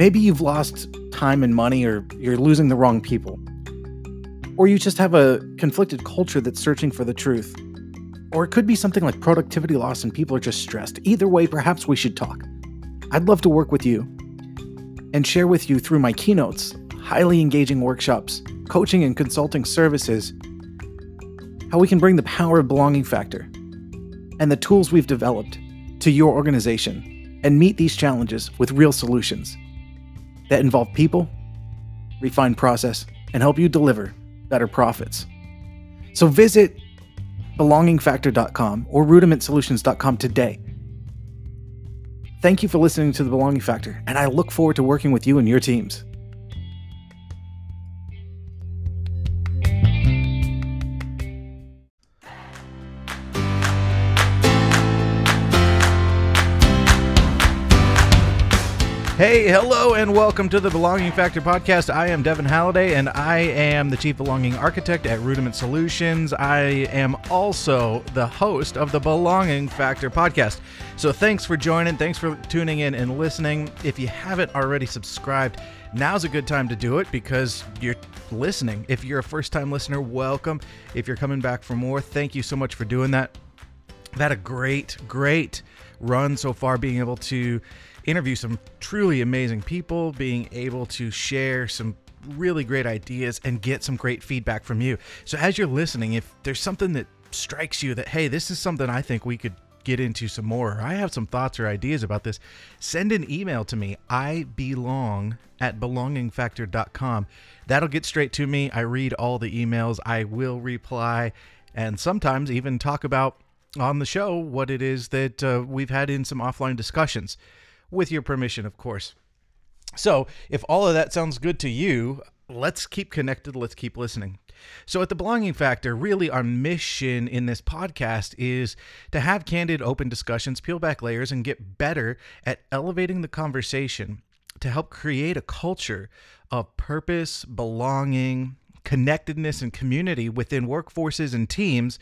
Maybe you've lost time and money, or you're losing the wrong people. Or you just have a conflicted culture that's searching for the truth. Or it could be something like productivity loss and people are just stressed. Either way, perhaps we should talk. I'd love to work with you and share with you through my keynotes, highly engaging workshops, coaching and consulting services, how we can bring the power of belonging factor and the tools we've developed to your organization and meet these challenges with real solutions that involve people, refined process, and help you deliver better profits. So visit belongingfactor.com or rudimentsolutions.com today. Thank you for listening to The Belonging Factor, and I look forward to working with you and your teams. Hey, hello, and welcome to the Belonging Factor podcast. I am Devin Halliday, and I am the Chief Belonging Architect at Rudiment Solutions. I am also the host of the Belonging Factor podcast. So thanks for joining. Thanks for tuning in and listening. If you haven't already subscribed, now's a good time to do it because you're listening. If you're a first time listener, welcome. If you're coming back for more, thank you so much for doing that. Had a great, great run so far being able to interview some truly amazing people, being able to share some really great ideas and get some great feedback from you. So, as you're listening, if there's something that strikes you that, hey, this is something I think we could get into some more, or I have some thoughts or ideas about this, send an email to me. I belong at belongingfactor.com. That'll get straight to me. I read all the emails, I will reply, and sometimes even talk about on the show what it is that uh, we've had in some offline discussions with your permission, of course. So, if all of that sounds good to you, let's keep connected. Let's keep listening. So, at the Belonging Factor, really our mission in this podcast is to have candid, open discussions, peel back layers, and get better at elevating the conversation to help create a culture of purpose, belonging, connectedness, and community within workforces and teams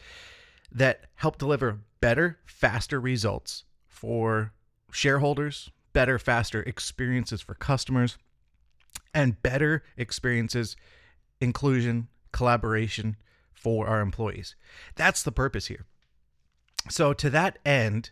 that help deliver better, faster results for shareholders, better, faster experiences for customers, and better experiences, inclusion, collaboration for our employees. That's the purpose here. So, to that end,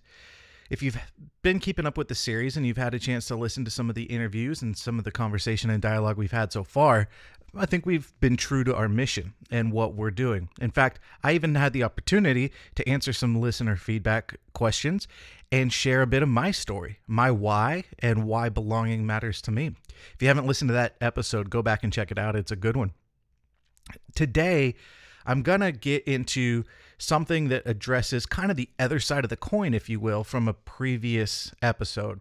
if you've been keeping up with the series and you've had a chance to listen to some of the interviews and some of the conversation and dialogue we've had so far, I think we've been true to our mission and what we're doing. In fact, I even had the opportunity to answer some listener feedback questions and share a bit of my story, my why, and why belonging matters to me. If you haven't listened to that episode, go back and check it out. It's a good one. Today, I'm going to get into something that addresses kind of the other side of the coin, if you will, from a previous episode.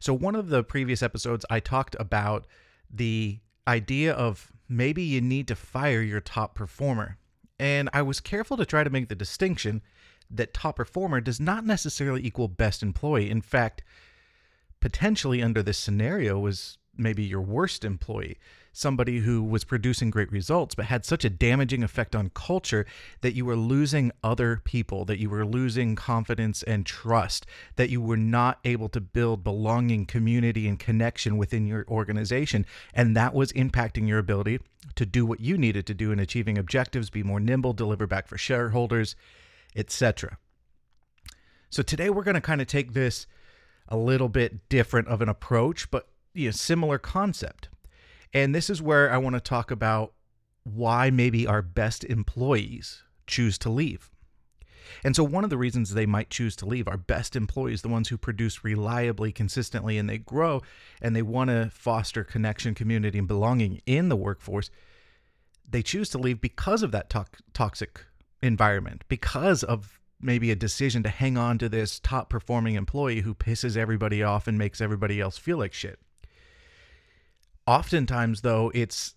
So, one of the previous episodes, I talked about the idea of maybe you need to fire your top performer. And I was careful to try to make the distinction that top performer does not necessarily equal best employee. In fact, potentially under this scenario was maybe your worst employee, somebody who was producing great results but had such a damaging effect on culture that you were losing other people, that you were losing confidence and trust, that you were not able to build belonging, community, and connection within your organization. And that was impacting your ability to do what you needed to do in achieving objectives, be more nimble, deliver back for shareholders, etc. So today we're going to kind of take this a little bit different of an approach, but you know, similar concept. And this is where I want to talk about why maybe our best employees choose to leave. And so, one of the reasons they might choose to leave, our best employees, the ones who produce reliably, consistently, and they grow and they want to foster connection, community, and belonging in the workforce, they choose to leave because of that to- toxic environment, because of maybe a decision to hang on to this top performing employee who pisses everybody off and makes everybody else feel like shit. Oftentimes, though, it's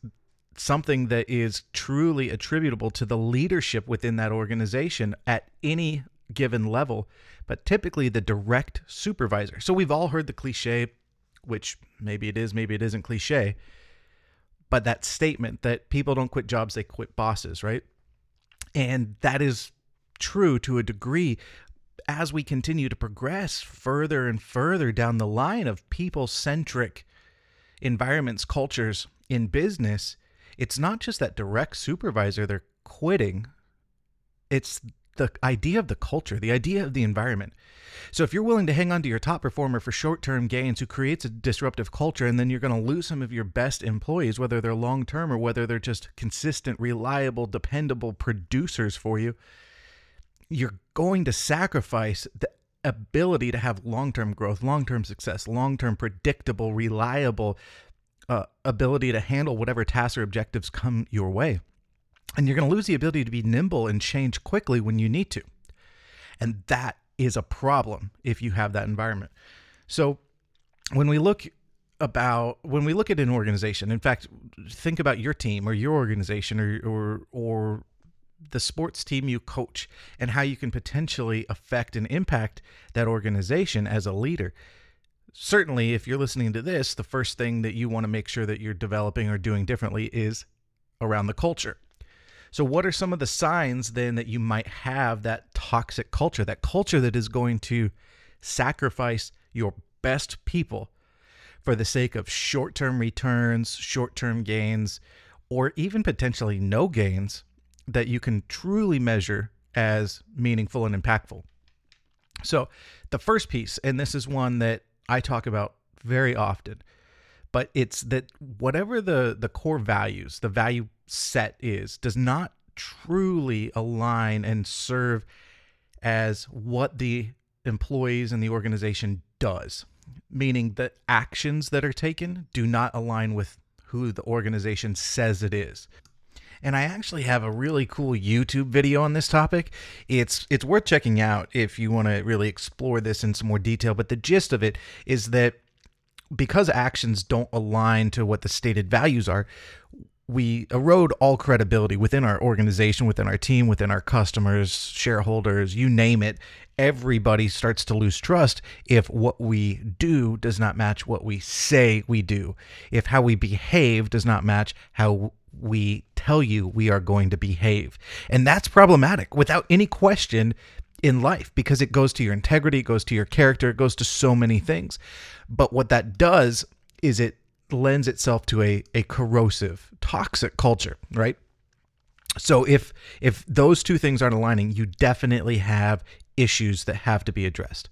something that is truly attributable to the leadership within that organization at any given level, but typically the direct supervisor. So we've all heard the cliche, which maybe it is, maybe it isn't cliche, but that statement that people don't quit jobs, they quit bosses, right? And that is true to a degree as we continue to progress further and further down the line of people centric environments, cultures in business, it's not just that direct supervisor they're quitting, it's the idea of the culture, the idea of the environment. So if you're willing to hang on to your top performer for short-term gains who creates a disruptive culture and then you're going to lose some of your best employees whether they're long-term or whether they're just consistent, reliable, dependable producers for you, you're going to sacrifice the ability to have long-term growth, long-term success, long-term predictable, reliable uh, ability to handle whatever tasks or objectives come your way. And you're going to lose the ability to be nimble and change quickly when you need to. And that is a problem if you have that environment. So when we look about when we look at an organization, in fact, think about your team or your organization or or or the sports team you coach and how you can potentially affect and impact that organization as a leader. Certainly, if you're listening to this, the first thing that you want to make sure that you're developing or doing differently is around the culture. So, what are some of the signs then that you might have that toxic culture, that culture that is going to sacrifice your best people for the sake of short term returns, short term gains, or even potentially no gains that you can truly measure as meaningful and impactful? So, the first piece, and this is one that I talk about very often, but it's that whatever the the core values, the value set is does not truly align and serve as what the employees and the organization does, meaning the actions that are taken do not align with who the organization says it is. And I actually have a really cool YouTube video on this topic. It's it's worth checking out if you want to really explore this in some more detail, but the gist of it is that because actions don't align to what the stated values are, we erode all credibility within our organization, within our team, within our customers, shareholders, you name it. Everybody starts to lose trust if what we do does not match what we say we do. If how we behave does not match how we tell you we are going to behave. And that's problematic without any question in life because it goes to your integrity, it goes to your character, it goes to so many things. But what that does is it lends itself to a, a corrosive, toxic culture, right? So if if those two things aren't aligning, you definitely have issues that have to be addressed.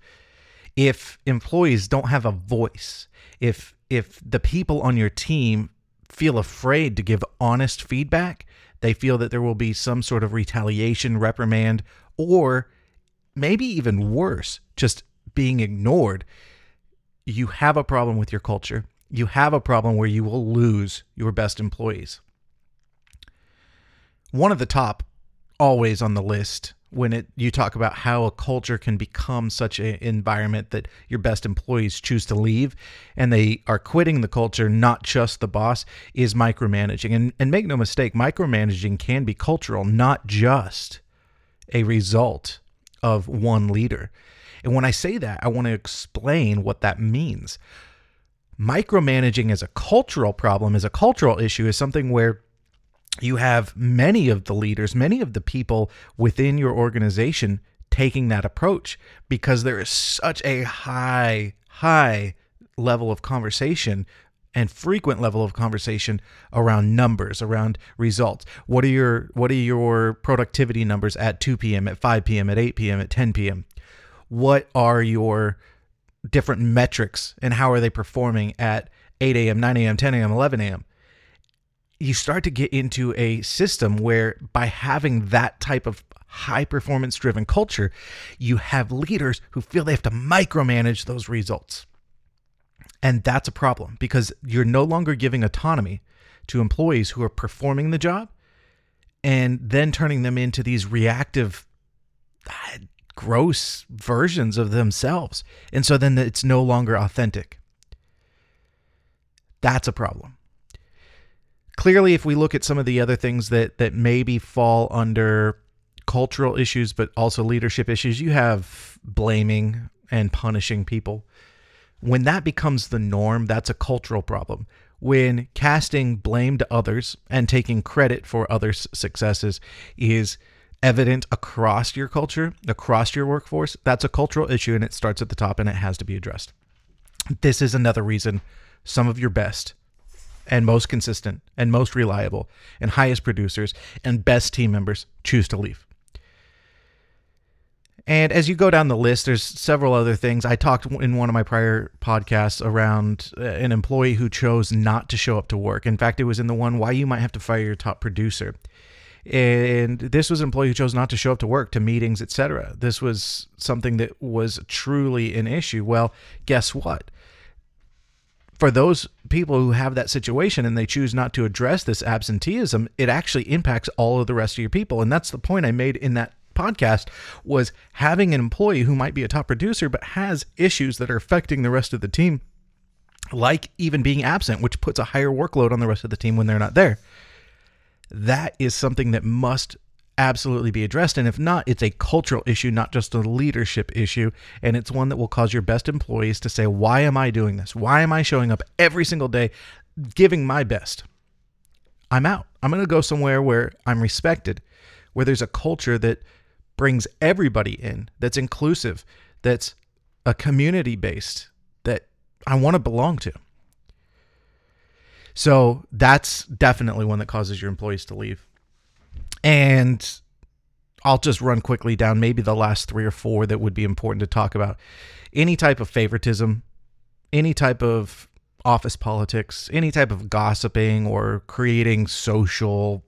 If employees don't have a voice, if if the people on your team feel afraid to give honest feedback, they feel that there will be some sort of retaliation, reprimand, or maybe even worse, just being ignored, you have a problem with your culture. You have a problem where you will lose your best employees. One of the top always on the list when it you talk about how a culture can become such an environment that your best employees choose to leave and they are quitting the culture not just the boss is micromanaging. And and make no mistake micromanaging can be cultural not just a result of one leader. And when i say that i want to explain what that means. Micromanaging as a cultural problem, as a cultural issue, is something where you have many of the leaders, many of the people within your organization taking that approach because there is such a high, high level of conversation and frequent level of conversation around numbers around results what are your what are your productivity numbers at 2 p.m at 5 p.m at 8 p.m at 10 p.m what are your different metrics and how are they performing at 8 a.m., 9 a.m., 10 a.m., 11 a.m. You start to get into a system where by having that type of high performance driven culture, you have leaders who feel they have to micromanage those results. And that's a problem because you're no longer giving autonomy to employees who are performing the job and then turning them into these reactive uh, gross versions of themselves. And so then it's no longer authentic. That's a problem. Clearly, if we look at some of the other things that that maybe fall under cultural issues, but also leadership issues, you have blaming and punishing people. When that becomes the norm, that's a cultural problem. When casting blame to others and taking credit for others' successes is evident across your culture, across your workforce, that's a cultural issue and it starts at the top and it has to be addressed. This is another reason some of your best and most consistent and most reliable and highest producers and best team members choose to leave. And as you go down the list, there's several other things. I talked in one of my prior podcasts around uh, an employee who chose not to show up to work. In fact, it was in the one why you might have to fire your top producer. And this was an employee who chose not to show up to work, to meetings, etc. This was something that was truly an issue. Well, guess what? For those people who have that situation and they choose not to address this absenteeism, it actually impacts all of the rest of your people. And that's the point I made in that podcast was having an employee who might be a top producer but has issues that are affecting the rest of the team like even being absent which puts a higher workload on the rest of the team when they're not there that is something that must absolutely be addressed. And if not it's a cultural issue not just a leadership issue. And it's one that will cause your best employees to say why am i doing this? Why am i showing up every single day giving my best? I'm out. I'm going to go somewhere where i'm respected where there's a culture that brings everybody in, that's inclusive, that's a community based, that I want to belong to. So that's definitely one that causes your employees to leave. And I'll just run quickly down maybe the last three or four that would be important to talk about. Any type of favoritism, any type of office politics, any type of gossiping or creating social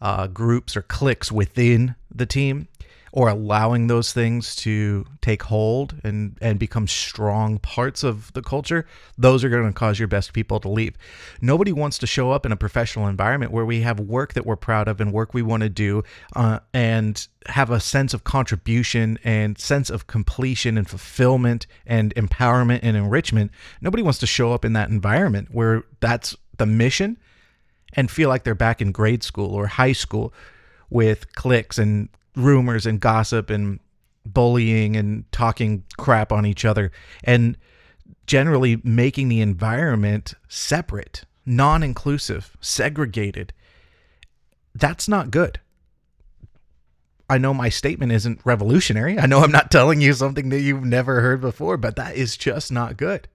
uh, groups or cliques within the team or allowing those things to take hold and and become strong parts of the culture those are going to cause your best people to leave. Nobody wants to show up in a professional environment where we have work that we're proud of and work we want to do uh, and have a sense of contribution and sense of completion and fulfillment and empowerment and enrichment. Nobody wants to show up in that environment where that's the mission and feel like they're back in grade school or high school with clicks and rumors and gossip and bullying and talking crap on each other and generally making the environment separate, non inclusive, segregated. That's not good. I know my statement isn't revolutionary. I know I'm not telling you something that you've never heard before, but that is just not good.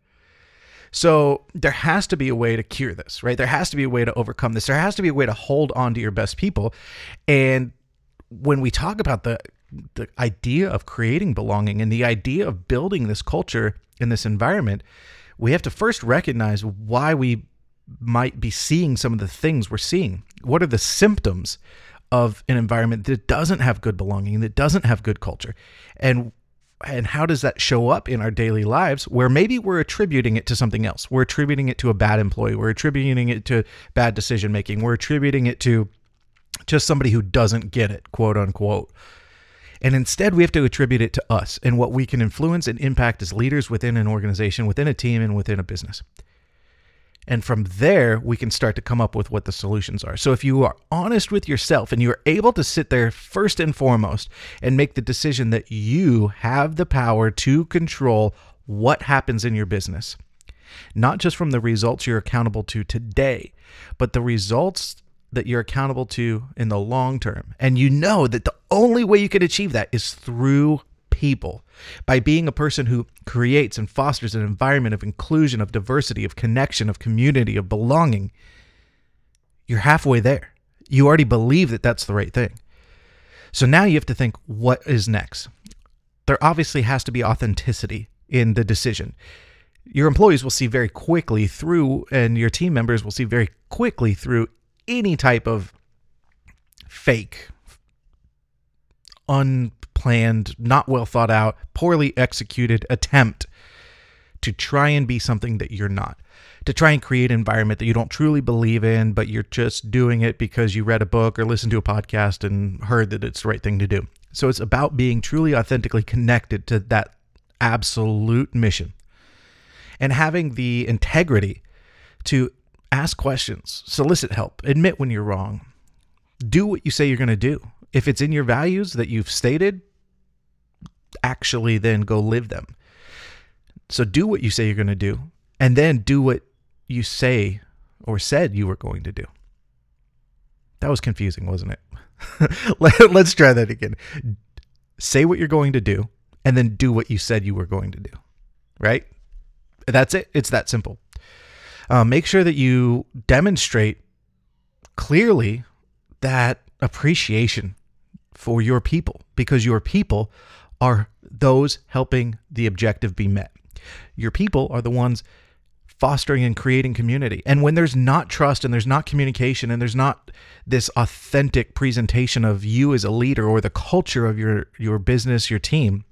So there has to be a way to cure this, right? There has to be a way to overcome this. There has to be a way to hold on to your best people. And when we talk about the the idea of creating belonging and the idea of building this culture in this environment, we have to first recognize why we might be seeing some of the things we're seeing. What are the symptoms of an environment that doesn't have good belonging, that doesn't have good culture? And and how does that show up in our daily lives where maybe we're attributing it to something else we're attributing it to a bad employee we're attributing it to bad decision making we're attributing it to just somebody who doesn't get it quote unquote and instead we have to attribute it to us and what we can influence and impact as leaders within an organization within a team and within a business and from there, we can start to come up with what the solutions are. So if you are honest with yourself and you're able to sit there first and foremost and make the decision that you have the power to control what happens in your business, not just from the results you're accountable to today, but the results that you're accountable to in the long term. And you know that the only way you can achieve that is through people by being a person who creates and fosters an environment of inclusion, of diversity, of connection, of community, of belonging. You're halfway there. You already believe that that's the right thing. So now you have to think what is next? There obviously has to be authenticity in the decision. Your employees will see very quickly through, and your team members will see very quickly through any type of fake, unplanned, not well thought out, poorly executed attempt to try and be something that you're not. To try and create an environment that you don't truly believe in, but you're just doing it because you read a book or listened to a podcast and heard that it's the right thing to do. So it's about being truly authentically connected to that absolute mission and having the integrity to ask questions, solicit help, admit when you're wrong, do what you say you're going to do. If it's in your values that you've stated, actually then go live them. So do what you say you're going to do, and then do what you say or said you were going to do. That was confusing, wasn't it? Let, us try that again. Say what you're going to do, and then do what you said you were going to do. Right? That's it. It's that simple. Uh, make sure that you demonstrate clearly that appreciation for your people because your people are those helping the objective be met. Your people are the ones fostering and creating community. And when there's not trust and there's not communication and there's not this authentic presentation of you as a leader or the culture of your your business, your team,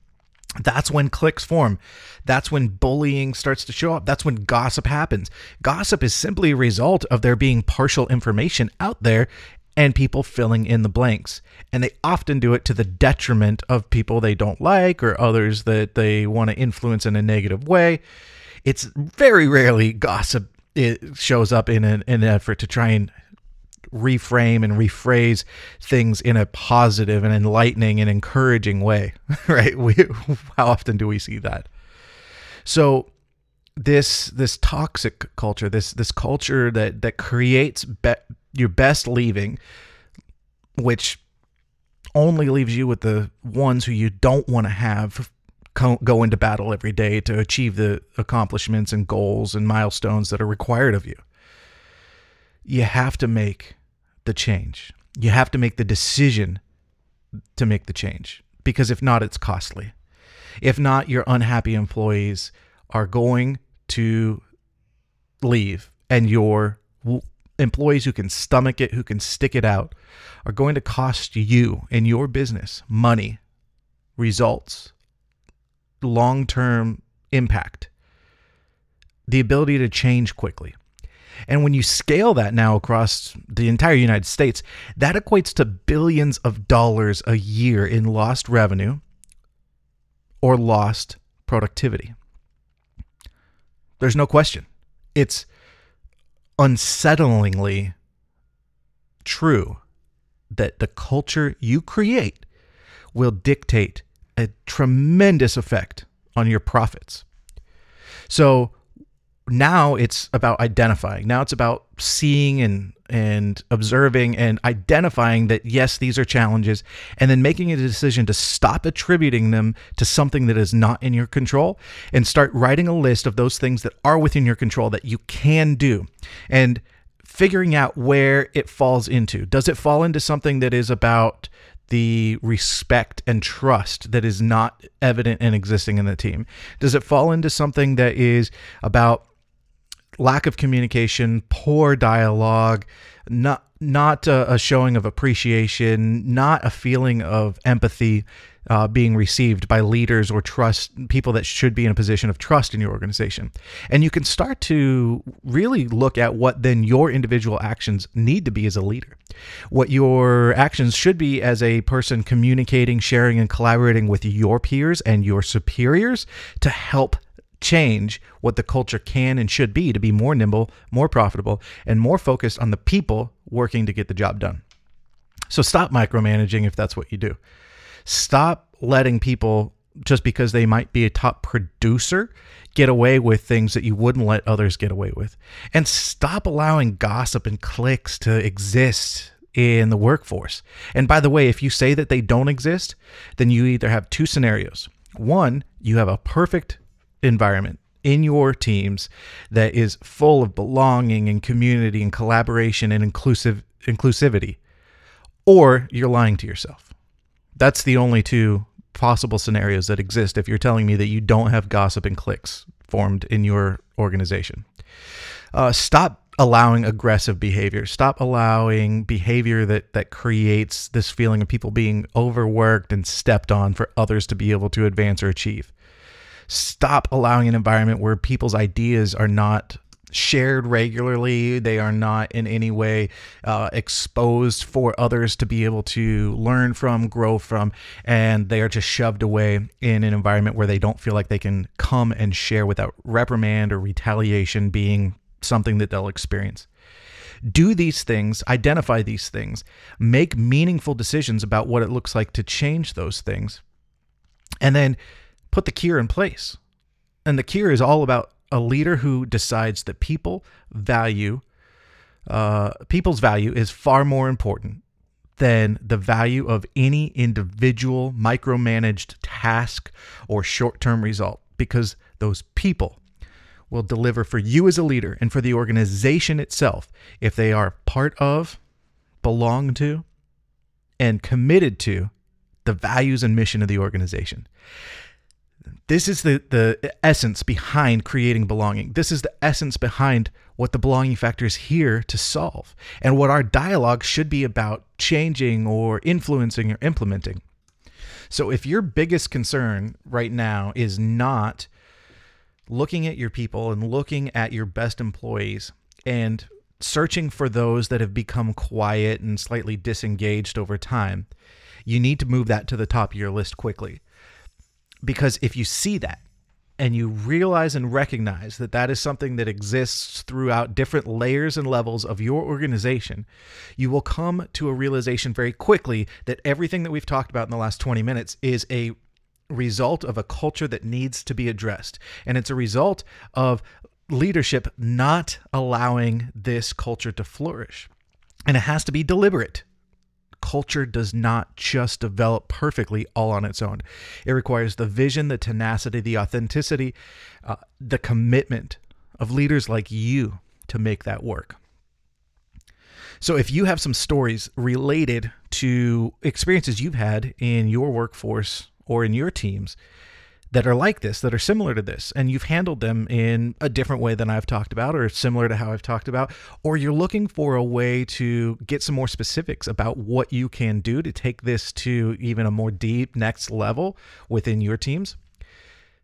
that's when cliques form. That's when bullying starts to show up. That's when gossip happens. Gossip is simply a result of there being partial information out there and people filling in the blanks. And they often do it to the detriment of people they don't like or others that they want to influence in a negative way. It's very rarely gossip it shows up in an, in an effort to try and reframe and rephrase things in a positive and enlightening and encouraging way, right? We, how often do we see that? So this this toxic culture, this this culture that that creates be, your best leaving, which only leaves you with the ones who you don't want to have go into battle every day to achieve the accomplishments and goals and milestones that are required of you. You have to make the change. You have to make the decision to make the change because if not, it's costly. If not, your unhappy employees are going to leave and your employees who can stomach it, who can stick it out, are going to cost you and your business money, results, long term impact, the ability to change quickly. And when you scale that now across the entire United States, that equates to billions of dollars a year in lost revenue or lost productivity. There's no question. It's unsettlingly true that the culture you create will dictate a tremendous effect on your profits. So now it's about identifying. Now it's about seeing and and observing and identifying that yes, these are challenges, and then making a decision to stop attributing them to something that is not in your control and start writing a list of those things that are within your control that you can do. And figuring out where it falls into. Does it fall into something that is about the respect and trust that is not evident and existing in the team? Does it fall into something that is about lack of communication, poor dialogue, not not a, a showing of appreciation, not a feeling of empathy uh, being received by leaders or trust people that should be in a position of trust in your organization. And you can start to really look at what then your individual actions need to be as a leader. What your actions should be as a person communicating, sharing, and collaborating with your peers and your superiors to help change what the culture can and should be to be more nimble, more profitable, and more focused on the people working to get the job done. So stop micromanaging if that's what you do. Stop letting people, just because they might be a top producer, get away with things that you wouldn't let others get away with. And stop allowing gossip and cliques to exist in the workforce. And by the way, if you say that they don't exist, then you either have two scenarios. One, you have a perfect environment in your teams that is full of belonging and community and collaboration and inclusive inclusivity or you're lying to yourself. That's the only two possible scenarios that exist if you're telling me that you don't have gossip and cliques formed in your organization. Uh, stop allowing aggressive behavior. Stop allowing behavior that that creates this feeling of people being overworked and stepped on for others to be able to advance or achieve stop allowing an environment where people's ideas are not shared regularly. They are not in any way uh, exposed for others to be able to learn from, grow from, and they are just shoved away in an environment where they don't feel like they can come and share without reprimand or retaliation being something that they'll experience. Do these things, identify these things, make meaningful decisions about what it looks like to change those things, and then put the cure in place. And the cure is all about a leader who decides that people value, uh, people's value is far more important than the value of any individual micromanaged task or short term result because those people will deliver for you as a leader and for the organization itself if they are part of, belong to, and committed to the values and mission of the organization. This is the, the essence behind creating belonging. This is the essence behind what the belonging factor is here to solve and what our dialogue should be about changing or influencing or implementing. So, if your biggest concern right now is not looking at your people and looking at your best employees and searching for those that have become quiet and slightly disengaged over time, you need to move that to the top of your list quickly because if you see that and you realize and recognize that that is something that exists throughout different layers and levels of your organization, you will come to a realization very quickly that everything that we've talked about in the last 20 minutes is a result of a culture that needs to be addressed. And it's a result of leadership not allowing this culture to flourish. And it has to be deliberate culture does not just develop perfectly all on its own. It requires the vision, the tenacity, the authenticity, uh, the commitment of leaders like you to make that work. So, if you have some stories related to experiences you've had in your workforce or in your teams that are like this, that are similar to this, and you've handled them in a different way than I've talked about, or similar to how I've talked about, or you're looking for a way to get some more specifics about what you can do to take this to even a more deep next level within your teams,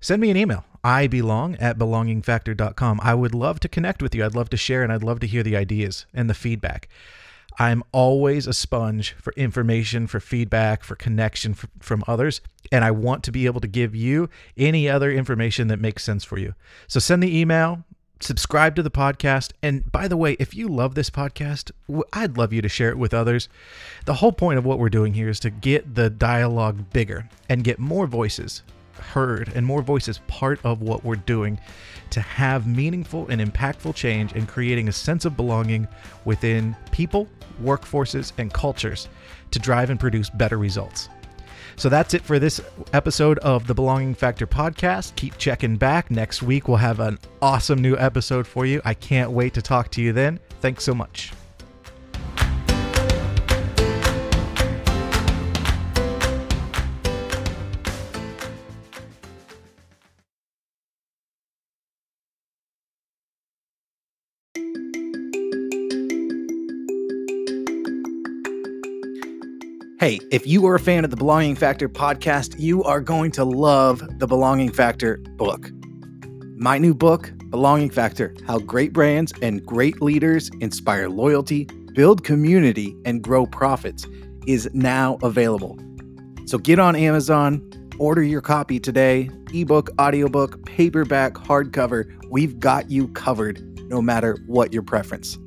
send me an email. I belong at belongingfactor.com. I would love to connect with you. I'd love to share and I'd love to hear the ideas and the feedback. I'm always a sponge for information, for feedback, for connection from others. And I want to be able to give you any other information that makes sense for you. So send the email, subscribe to the podcast. And by the way, if you love this podcast, I'd love you to share it with others. The whole point of what we're doing here is to get the dialogue bigger and get more voices heard and more voices part of what we're doing to have meaningful and impactful change in creating a sense of belonging within people, workforces, and cultures to drive and produce better results. So that's it for this episode of the Belonging Factor podcast. Keep checking back. Next week, we'll have an awesome new episode for you. I can't wait to talk to you then. Thanks so much. Hey, if you are a fan of the Belonging Factor podcast, you are going to love the Belonging Factor book. My new book, Belonging Factor How Great Brands and Great Leaders Inspire Loyalty, Build Community, and Grow Profits, is now available. So get on Amazon, order your copy today ebook, audiobook, paperback, hardcover. We've got you covered no matter what your preference.